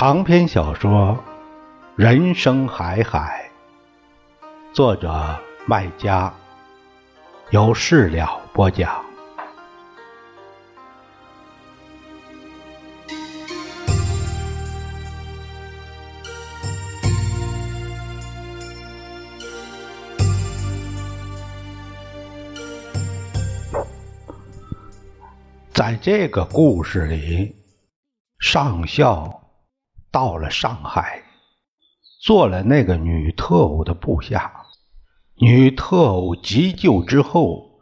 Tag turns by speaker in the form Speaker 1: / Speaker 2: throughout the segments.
Speaker 1: 长篇小说《人生海海》，作者麦家，由事了播讲。在这个故事里，上校。到了上海，做了那个女特务的部下。女特务急救之后，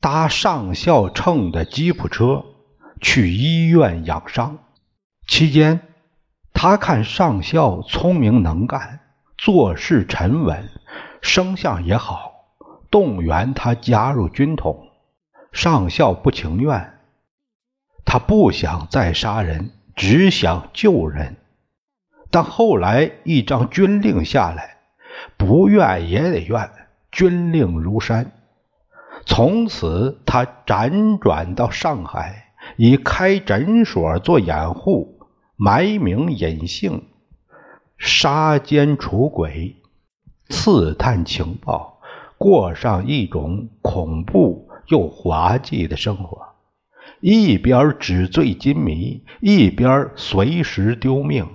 Speaker 1: 搭上校乘的吉普车去医院养伤。期间，他看上校聪明能干，做事沉稳，声相也好，动员他加入军统。上校不情愿，他不想再杀人，只想救人。但后来一张军令下来，不愿也得愿。军令如山，从此他辗转到上海，以开诊所做掩护，埋名隐姓，杀奸除鬼，刺探情报，过上一种恐怖又滑稽的生活。一边纸醉金迷，一边随时丢命。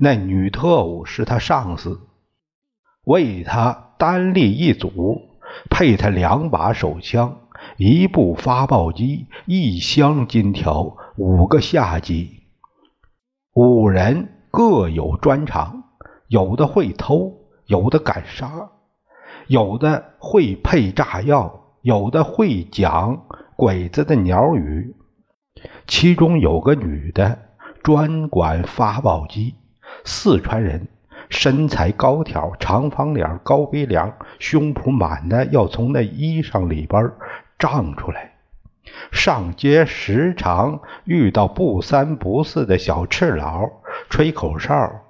Speaker 1: 那女特务是他上司，为他单立一组，配他两把手枪、一部发报机、一箱金条、五个下级，五人各有专长，有的会偷，有的敢杀，有的会配炸药，有的会讲鬼子的鸟语。其中有个女的专管发报机。四川人，身材高挑，长方脸，高鼻梁，胸脯满的要从那衣裳里边胀出来。上街时常遇到不三不四的小赤佬吹口哨，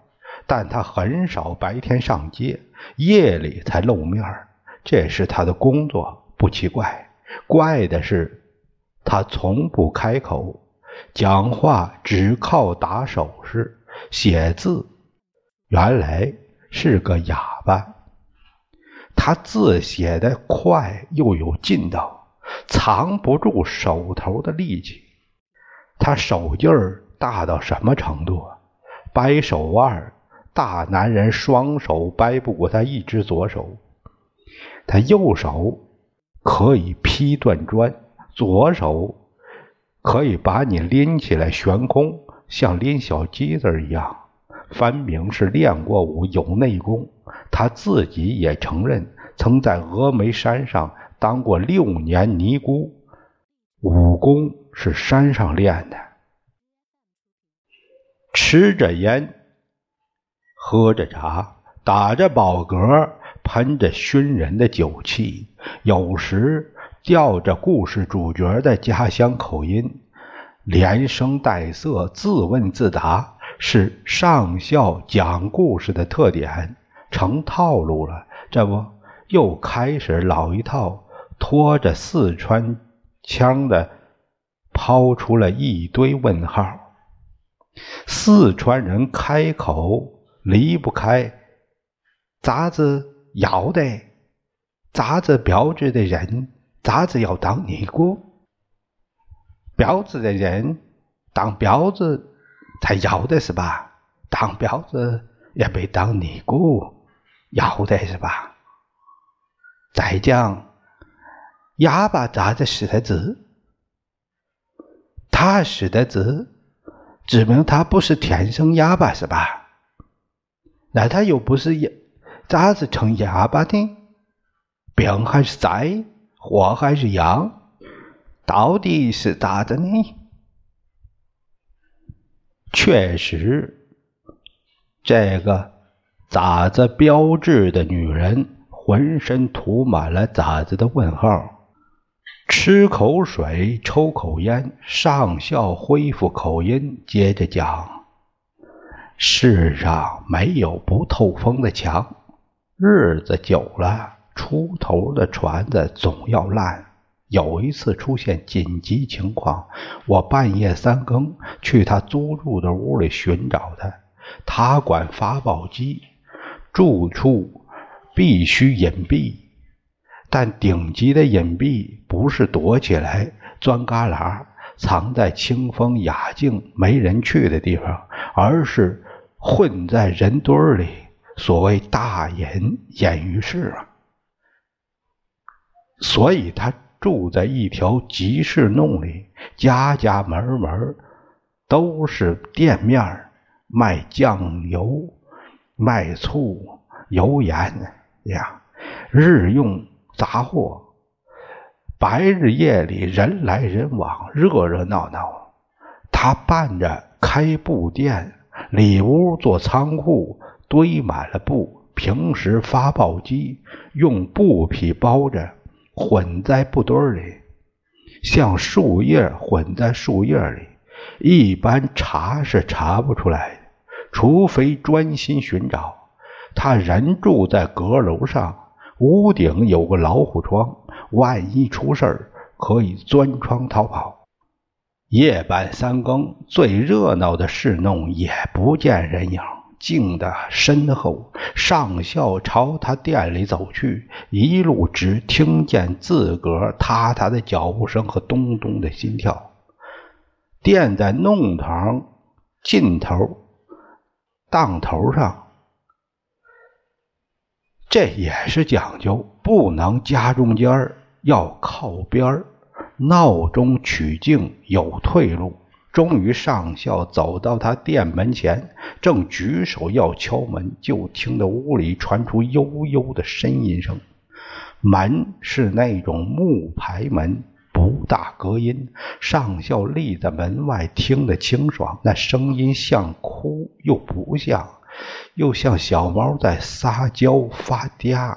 Speaker 1: 但他很少白天上街，夜里才露面这是他的工作，不奇怪。怪的是，他从不开口，讲话只靠打手势。写字原来是个哑巴，他字写的快又有劲道，藏不住手头的力气。他手劲儿大到什么程度啊？掰手腕，大男人双手掰不过他一只左手。他右手可以劈断砖，左手可以把你拎起来悬空。像拎小鸡子一样，分明是练过武，有内功。他自己也承认，曾在峨眉山上当过六年尼姑，武功是山上练的。吃着烟，喝着茶，打着饱嗝，喷着熏人的酒气，有时吊着故事主角的家乡口音。连声带色，自问自答，是上校讲故事的特点，成套路了。这不，又开始老一套，拖着四川腔的，抛出了一堆问号。四川人开口离不开咋子要的，咋子标志的人，咋子要当尼姑。彪子的人当彪子才要的是吧？当彪子也被当尼姑要的是吧？再讲哑巴咋子识的字？他识的字，证明他不是天生哑巴是吧？那他又不是哑，咋子成哑巴的？病还是灾，祸还是殃？到底是咋的呢？确实，这个咋子标志的女人浑身涂满了咋子的问号。吃口水，抽口烟，上校恢复口音，接着讲：世上没有不透风的墙，日子久了，出头的船子总要烂。有一次出现紧急情况，我半夜三更去他租住的屋里寻找他。他管发报机，住处必须隐蔽，但顶级的隐蔽不是躲起来钻旮旯，藏在清风雅静、没人去的地方，而是混在人堆里。所谓大隐隐于市啊，所以他。住在一条集市弄里，家家门门都是店面，卖酱油、卖醋、油盐呀，日用杂货。白日夜里人来人往，热热闹闹。他办着开布店，里屋做仓库，堆满了布。平时发报机用布匹包着。混在布堆里，像树叶混在树叶里，一般查是查不出来，除非专心寻找。他人住在阁楼上，屋顶有个老虎窗，万一出事可以钻窗逃跑。夜半三更，最热闹的市弄也不见人影。静的身后，上校朝他店里走去，一路只听见自个儿踏踏的脚步声和咚咚的心跳。店在弄堂尽头，档头上，这也是讲究，不能夹中间要靠边闹中取静，有退路。终于，上校走到他店门前，正举手要敲门，就听得屋里传出悠悠的呻吟声。门是那种木排门，不大隔音。上校立在门外，听得清爽。那声音像哭，又不像，又像小猫在撒娇发嗲。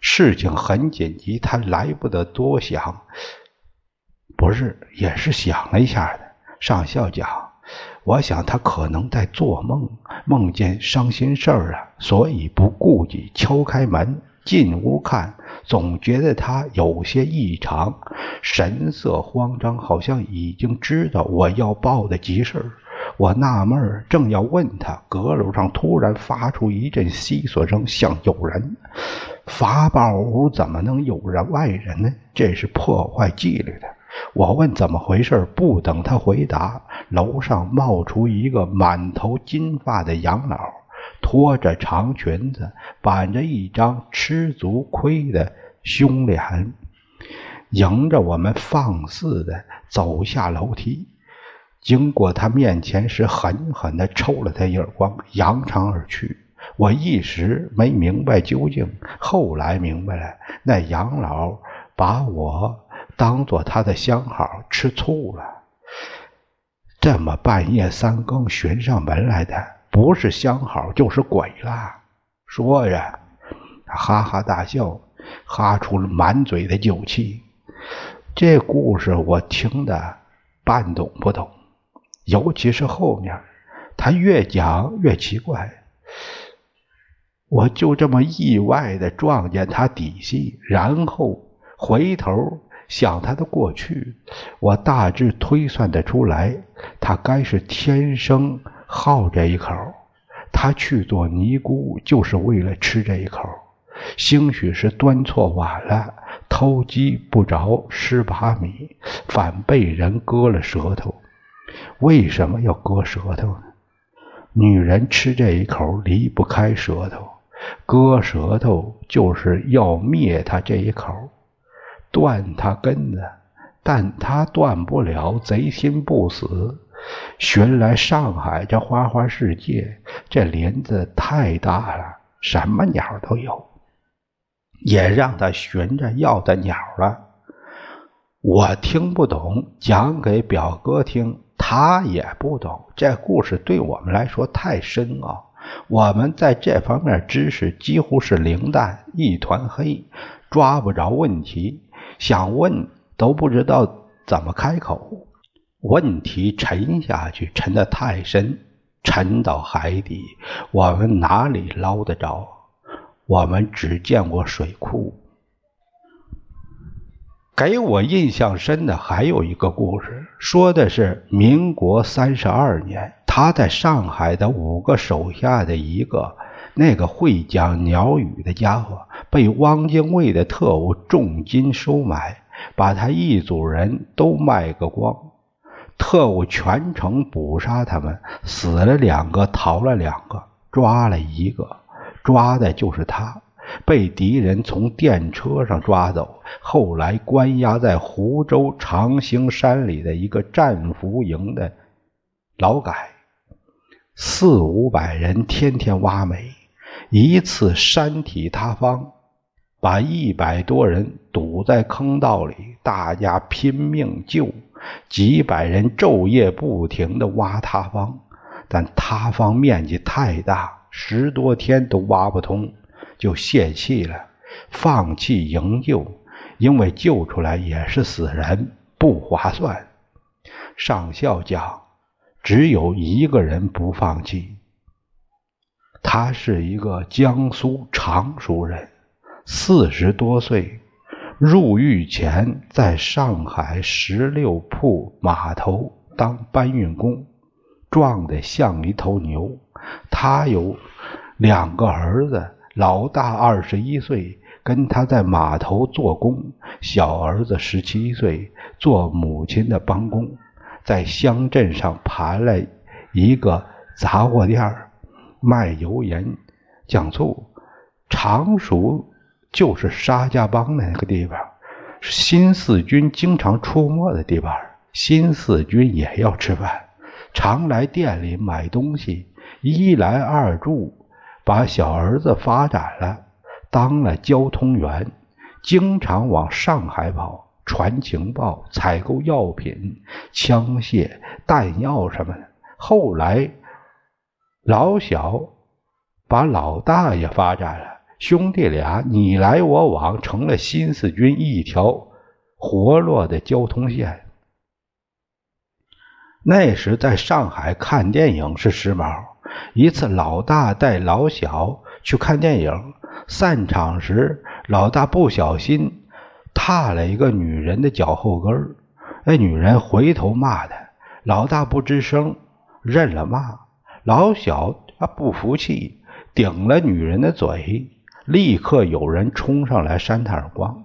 Speaker 1: 事情很紧急，他来不得多想。不是，也是想了一下的。上校讲，我想他可能在做梦，梦见伤心事儿啊，所以不顾忌，敲开门进屋看，总觉得他有些异常，神色慌张，好像已经知道我要报的急事儿。我纳闷，正要问他，阁楼上突然发出一阵悉索声，像有人。法宝屋怎么能有人外人呢？这是破坏纪律的。我问怎么回事，不等他回答，楼上冒出一个满头金发的杨老，拖着长裙子，板着一张吃足亏的凶脸，迎着我们放肆的走下楼梯。经过他面前时，狠狠地抽了他一耳光，扬长而去。我一时没明白究竟，后来明白了，那杨老把我。当做他的相好吃醋了，这么半夜三更寻上门来的，不是相好就是鬼了。说着，他哈哈大笑，哈出了满嘴的酒气。这故事我听得半懂不懂，尤其是后面，他越讲越奇怪。我就这么意外的撞见他底细，然后回头。想他的过去，我大致推算得出来，他该是天生好这一口。他去做尼姑就是为了吃这一口。兴许是端错碗了，偷鸡不着蚀把米，反被人割了舌头。为什么要割舌头呢？女人吃这一口离不开舌头，割舌头就是要灭他这一口。断他根子，但他断不了，贼心不死。寻来上海这花花世界，这林子太大了，什么鸟都有，也让他寻着要的鸟了。我听不懂，讲给表哥听，他也不懂。这故事对我们来说太深奥，我们在这方面知识几乎是零蛋，一团黑，抓不着问题。想问都不知道怎么开口，问题沉下去，沉得太深，沉到海底，我们哪里捞得着？我们只见过水库。给我印象深的还有一个故事，说的是民国三十二年，他在上海的五个手下的一个，那个会讲鸟语的家伙，被汪精卫的特务重金收买，把他一组人都卖个光。特务全程捕杀他们，死了两个，逃了两个，抓了一个，抓的就是他。被敌人从电车上抓走，后来关押在湖州长兴山里的一个战俘营的劳改，四五百人天天挖煤，一次山体塌方，把一百多人堵在坑道里，大家拼命救，几百人昼夜不停地挖塌方，但塌方面积太大，十多天都挖不通。就泄气了，放弃营救，因为救出来也是死人，不划算。上校讲，只有一个人不放弃，他是一个江苏常熟人，四十多岁，入狱前在上海十六铺码头当搬运工，壮得像一头牛。他有两个儿子。老大二十一岁，跟他在码头做工；小儿子十七岁，做母亲的帮工，在乡镇上盘了一个杂货店卖油盐、酱醋。常熟就是沙家浜那个地方，新四军经常出没的地方。新四军也要吃饭，常来店里买东西，一来二住。把小儿子发展了，当了交通员，经常往上海跑，传情报、采购药品、枪械、弹药什么的。后来，老小把老大也发展了，兄弟俩你来我往，成了新四军一条活络的交通线。那时在上海看电影是时髦。一次，老大带老小去看电影，散场时，老大不小心踏了一个女人的脚后跟那女人回头骂他，老大不吱声，认了骂。老小他不服气，顶了女人的嘴，立刻有人冲上来扇他耳光。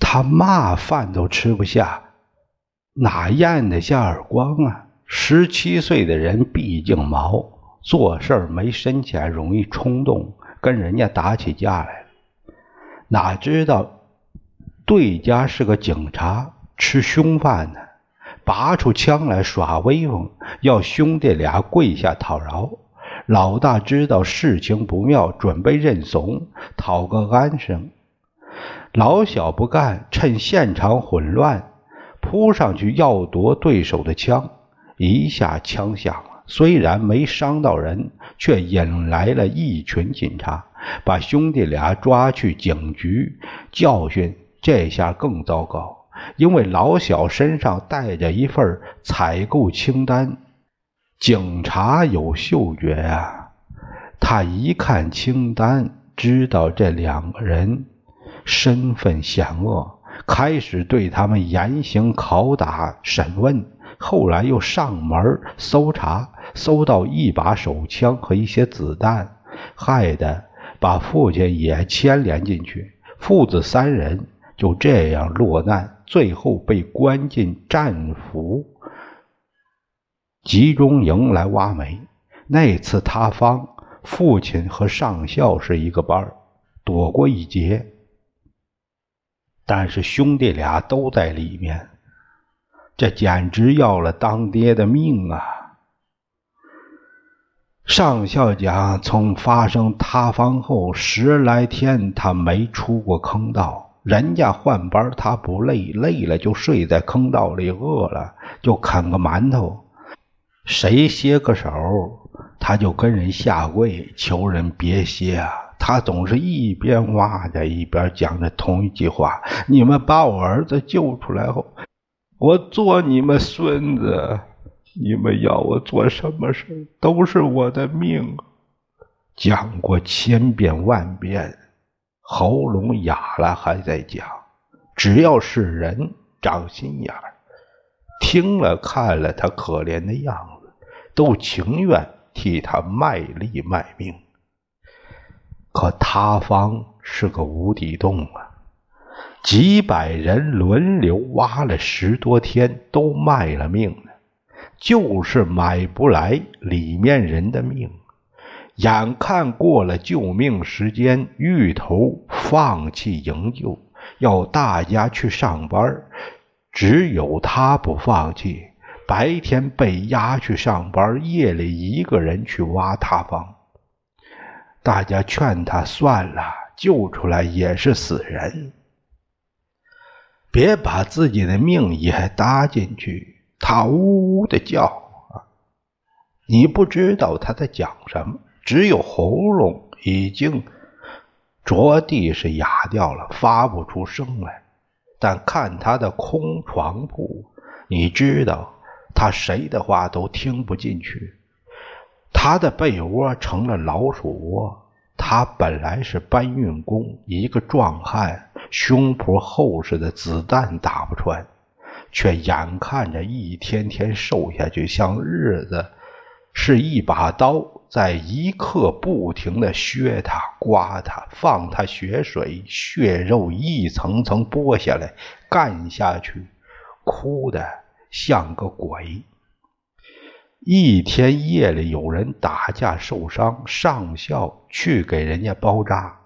Speaker 1: 他骂饭都吃不下，哪咽得下耳光啊？十七岁的人毕竟毛。做事没深浅，容易冲动，跟人家打起架来。哪知道对家是个警察，吃凶饭呢，拔出枪来耍威风，要兄弟俩跪下讨饶。老大知道事情不妙，准备认怂，讨个安生。老小不干，趁现场混乱，扑上去要夺对手的枪，一下枪响了。虽然没伤到人，却引来了一群警察，把兄弟俩抓去警局教训。这下更糟糕，因为老小身上带着一份采购清单。警察有嗅觉啊，他一看清单，知道这两个人身份险恶，开始对他们严刑拷打、审问。后来又上门搜查。搜到一把手枪和一些子弹，害得把父亲也牵连进去，父子三人就这样落难，最后被关进战俘集中营来挖煤。那次塌方，父亲和上校是一个班躲过一劫，但是兄弟俩都在里面，这简直要了当爹的命啊！上校讲，从发生塌方后十来天，他没出过坑道。人家换班，他不累，累了就睡在坑道里，饿了就啃个馒头。谁歇个手，他就跟人下跪，求人别歇啊。他总是一边挖着，一边讲着同一句话：“你们把我儿子救出来后，我做你们孙子。”你们要我做什么事都是我的命。讲过千遍万遍，喉咙哑了还在讲，只要是人长心眼儿，听了看了他可怜的样子，都情愿替他卖力卖命。可塌方是个无底洞啊！几百人轮流挖了十多天，都卖了命呢，就是买不来里面人的命。眼看过了救命时间，芋头放弃营救，要大家去上班，只有他不放弃。白天被押去上班，夜里一个人去挖塌方。大家劝他算了，救出来也是死人，别把自己的命也搭进去。他呜呜的叫啊！你不知道他在讲什么，只有喉咙已经着地是哑掉了，发不出声来。但看他的空床铺，你知道他谁的话都听不进去。他的被窝成了老鼠窝。他本来是搬运工，一个壮汉，胸脯厚实的子弹打不穿，却眼看着一天天瘦下去，像日子是一把刀，在一刻不停的削他、刮他、放他血水，血肉一层层剥下来，干下去，哭的像个鬼。一天夜里有人打架受伤，上校去给人家包扎。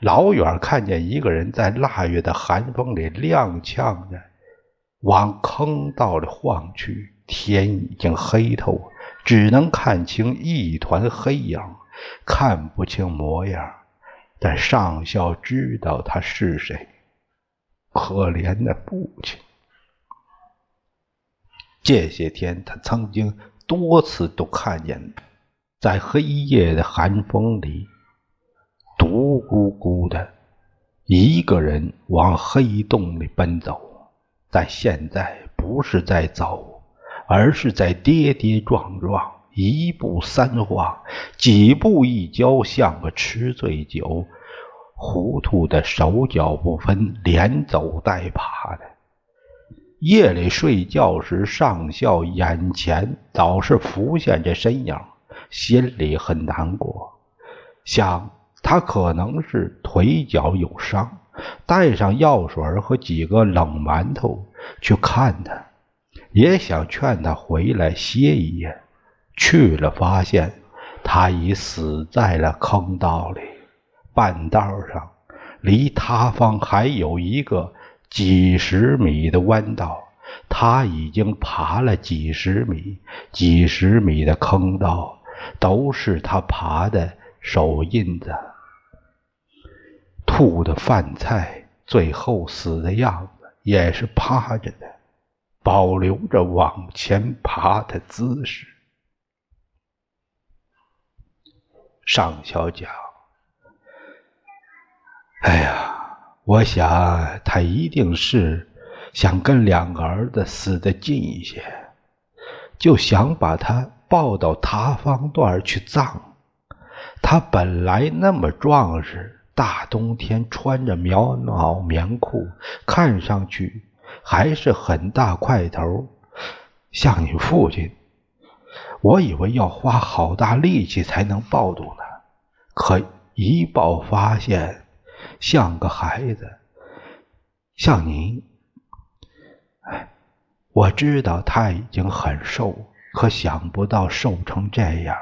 Speaker 1: 老远看见一个人在腊月的寒风里踉跄着往坑道里晃去。天已经黑透了，只能看清一团黑影，看不清模样。但上校知道他是谁，可怜的父亲。这些天他曾经。多次都看见，在黑夜的寒风里，独孤孤的一个人往黑洞里奔走。但现在不是在走，而是在跌跌撞撞，一步三晃，几步一跤，像个吃醉酒、糊涂的手脚不分，连走带爬的。夜里睡觉时，上校眼前老是浮现这身影，心里很难过，想他可能是腿脚有伤，带上药水和几个冷馒头去看他，也想劝他回来歇一夜。去了，发现他已死在了坑道里。半道上，离塌方还有一个。几十米的弯道，他已经爬了几十米，几十米的坑道都是他爬的手印子。吐的饭菜，最后死的样子也是趴着的，保留着往前爬的姿势。上校讲：“哎呀。”我想他一定是想跟两个儿子死得近一些，就想把他抱到塌方段去葬。他本来那么壮实，大冬天穿着棉袄棉裤，看上去还是很大块头，像你父亲。我以为要花好大力气才能抱住呢，可一抱发现。像个孩子，像您。哎，我知道他已经很瘦，可想不到瘦成这样，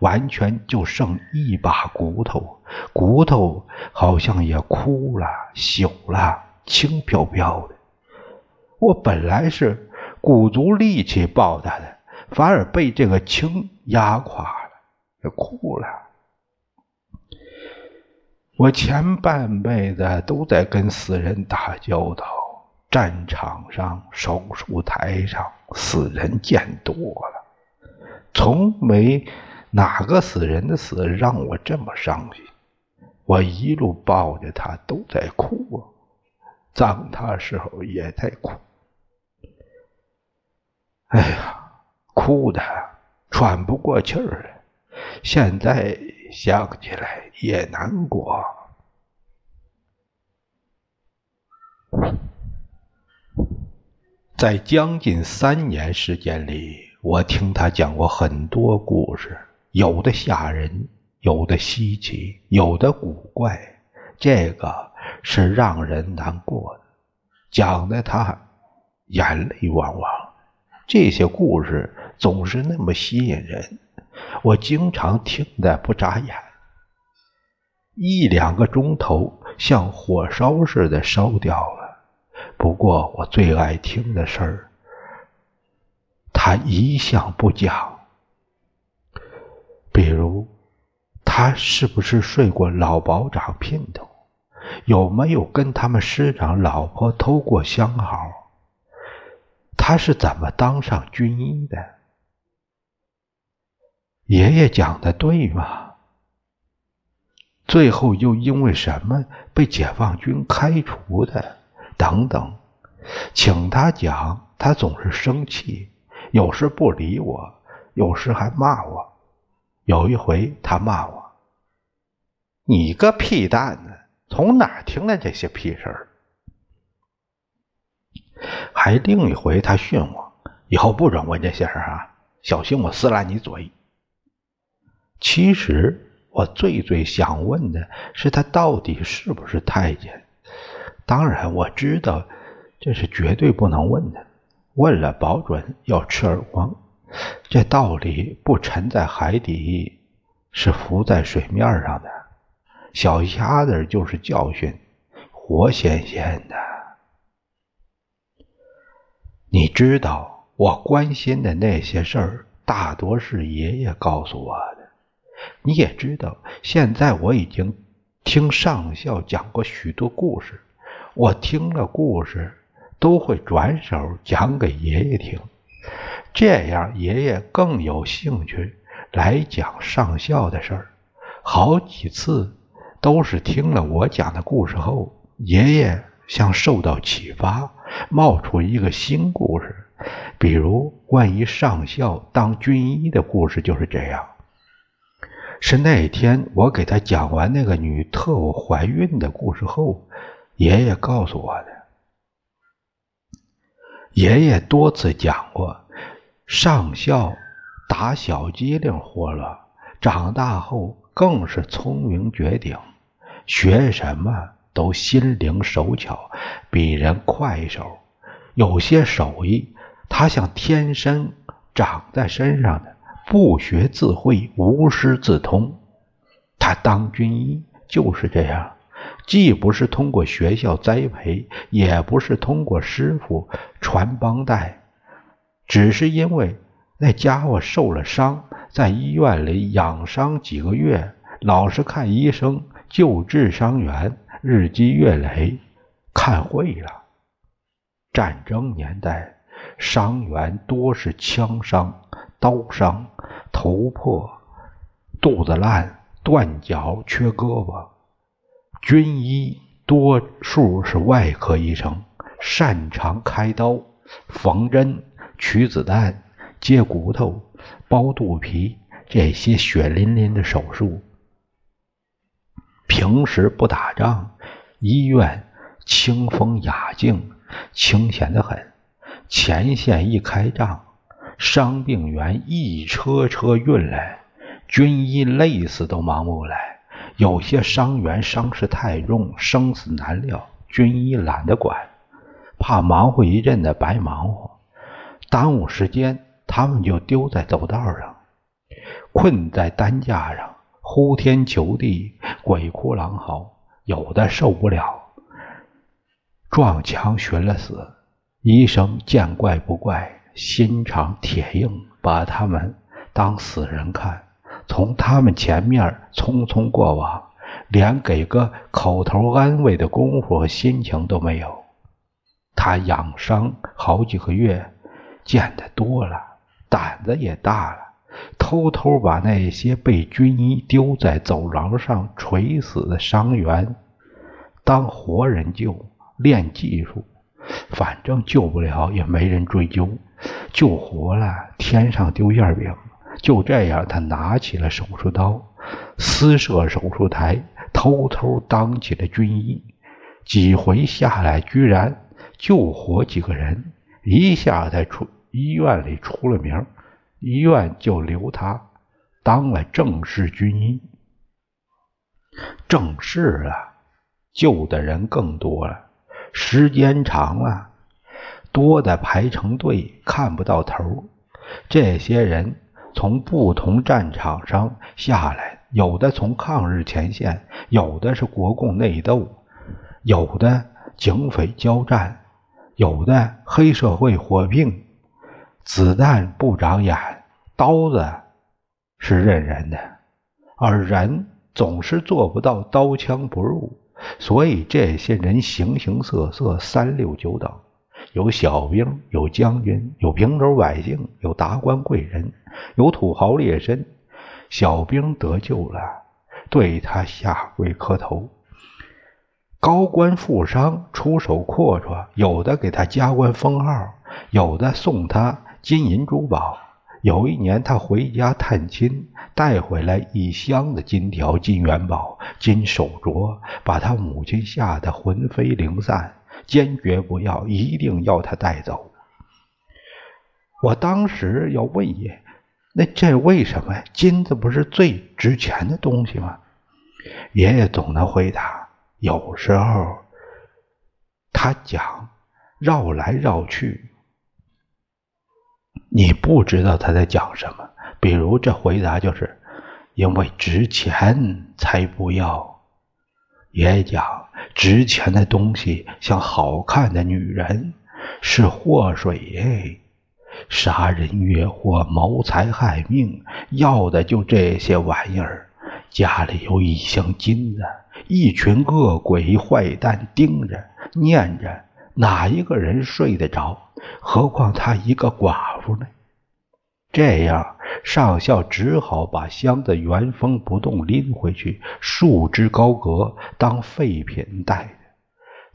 Speaker 1: 完全就剩一把骨头，骨头好像也枯了、朽了，轻飘飘的。我本来是鼓足力气抱他的，反而被这个轻压垮了，也哭了。我前半辈子都在跟死人打交道，战场上、手术台上，死人见多了，从没哪个死人的死让我这么伤心。我一路抱着他都在哭啊，葬他时候也在哭。哎呀，哭的喘不过气儿来，现在。想起来也难过。在将近三年时间里，我听他讲过很多故事，有的吓人，有的稀奇，有的古怪。这个是让人难过的，讲的他眼泪汪汪。这些故事总是那么吸引人，我经常听得不眨眼。一两个钟头像火烧似的烧掉了。不过我最爱听的事儿，他一向不讲。比如，他是不是睡过老保长姘头？有没有跟他们师长老婆偷过相好？他是怎么当上军医的？爷爷讲的对吗？最后又因为什么被解放军开除的？等等，请他讲，他总是生气，有时不理我，有时还骂我。有一回他骂我：“你个屁蛋子，从哪儿听来这些屁事儿？”还另一回他训我：“以后不准问这些事儿啊，小心我撕烂你嘴。”其实。我最最想问的是，他到底是不是太监？当然，我知道这是绝对不能问的，问了保准要吃耳光。这道理不沉在海底，是浮在水面上的。小瞎子就是教训，活鲜鲜的。你知道，我关心的那些事儿，大多是爷爷告诉我的。你也知道，现在我已经听上校讲过许多故事，我听了故事都会转手讲给爷爷听，这样爷爷更有兴趣来讲上校的事儿。好几次都是听了我讲的故事后，爷爷像受到启发，冒出一个新故事，比如关于上校当军医的故事就是这样。是那一天我给他讲完那个女特务怀孕的故事后，爷爷告诉我的。爷爷多次讲过，上校打小机灵活了，长大后更是聪明绝顶，学什么都心灵手巧，比人快手。有些手艺，他像天生长在身上的。不学自会，无师自通。他当军医就是这样，既不是通过学校栽培，也不是通过师傅传帮带，只是因为那家伙受了伤，在医院里养伤几个月，老是看医生救治伤员，日积月累，看会了。战争年代，伤员多是枪伤。刀伤、头破、肚子烂、断脚、缺胳膊，军医多数是外科医生，擅长开刀、缝针、取子弹、接骨头、包肚皮这些血淋淋的手术。平时不打仗，医院清风雅静，清闲得很。前线一开仗。伤病员一车车运来，军医累死都忙不过来。有些伤员伤势太重，生死难料，军医懒得管，怕忙活一阵子白忙活，耽误时间，他们就丢在走道上，困在担架上，呼天求地，鬼哭狼嚎。有的受不了，撞墙寻了死。医生见怪不怪。心肠铁硬，把他们当死人看，从他们前面匆匆过往，连给个口头安慰的功夫和心情都没有。他养伤好几个月，见得多了，胆子也大了，偷偷把那些被军医丢在走廊上垂死的伤员当活人救，练技术，反正救不了也没人追究。救活了，天上丢馅饼。就这样，他拿起了手术刀，私设手术台，偷偷当起了军医。几回下来，居然救活几个人，一下在出医院里出了名，医院就留他当了正式军医。正式啊，救的人更多了，时间长了，多的排成队，看不到头。这些人从不同战场上下来，有的从抗日前线，有的是国共内斗，有的警匪交战，有的黑社会火并。子弹不长眼，刀子是认人的，而人总是做不到刀枪不入，所以这些人形形色色，三六九等。有小兵，有将军，有平头百姓，有达官贵人，有土豪劣绅。小兵得救了，对他下跪磕头；高官富商出手阔绰，有的给他加官封号，有的送他金银珠宝。有一年他回家探亲，带回来一箱子金条、金元宝、金手镯，把他母亲吓得魂飞灵散。坚决不要，一定要他带走。我当时要问爷，那这为什么？金子不是最值钱的东西吗？爷爷总能回答。有时候他讲绕来绕去，你不知道他在讲什么。比如这回答就是因为值钱才不要。爷爷讲。值钱的东西像好看的女人，是祸水，杀人越货、谋财害命，要的就这些玩意儿。家里有一箱金子，一群恶鬼坏蛋盯着念着，哪一个人睡得着？何况他一个寡妇呢？这样，上校只好把箱子原封不动拎回去，束之高阁，当废品带着。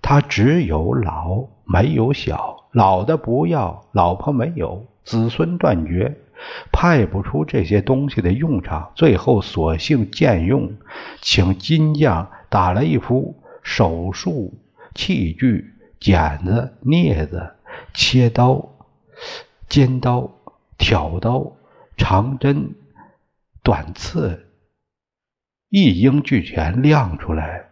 Speaker 1: 他只有老，没有小。老的不要，老婆没有，子孙断绝，派不出这些东西的用场。最后，索性借用，请金匠打了一副手术器具：剪子、镊子、切刀、尖刀。挑刀、长针、短刺，一应俱全，亮出来，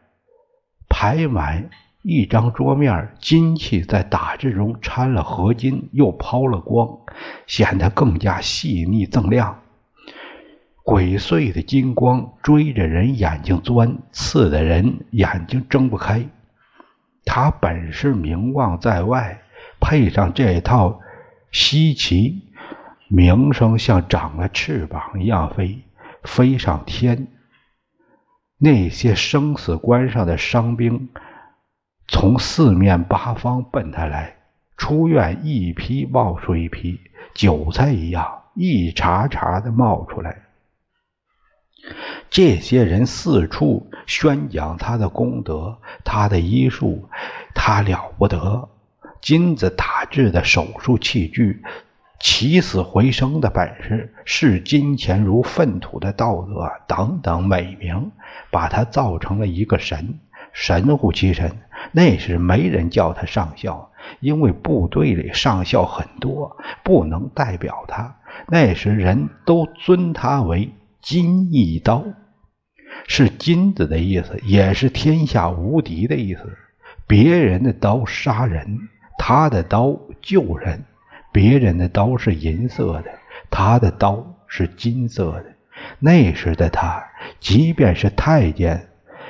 Speaker 1: 排满一张桌面。金器在打制中掺了合金，又抛了光，显得更加细腻锃亮。鬼祟的金光追着人眼睛钻，刺得人眼睛睁不开。他本是名望在外，配上这套稀奇。名声像长了翅膀一样飞，飞上天。那些生死关上的伤兵，从四面八方奔他来，出院一批冒出一批，韭菜一样一茬茬的冒出来。这些人四处宣讲他的功德，他的医术，他了不得，金子打制的手术器具。起死回生的本事，视金钱如粪土的道德等等美名，把他造成了一个神，神乎其神。那时没人叫他上校，因为部队里上校很多，不能代表他。那时人都尊他为金一刀，是金子的意思，也是天下无敌的意思。别人的刀杀人，他的刀救人。别人的刀是银色的，他的刀是金色的。那时的他，即便是太监，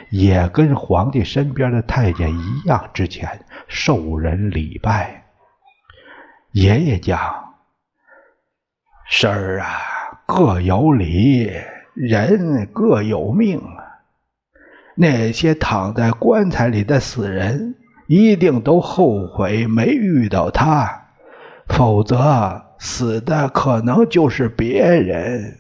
Speaker 1: 也跟皇帝身边的太监一样值钱，受人礼拜。爷爷讲：“事儿啊，各有理，人各有命啊。那些躺在棺材里的死人，一定都后悔没遇到他。”否则，死的可能就是别人。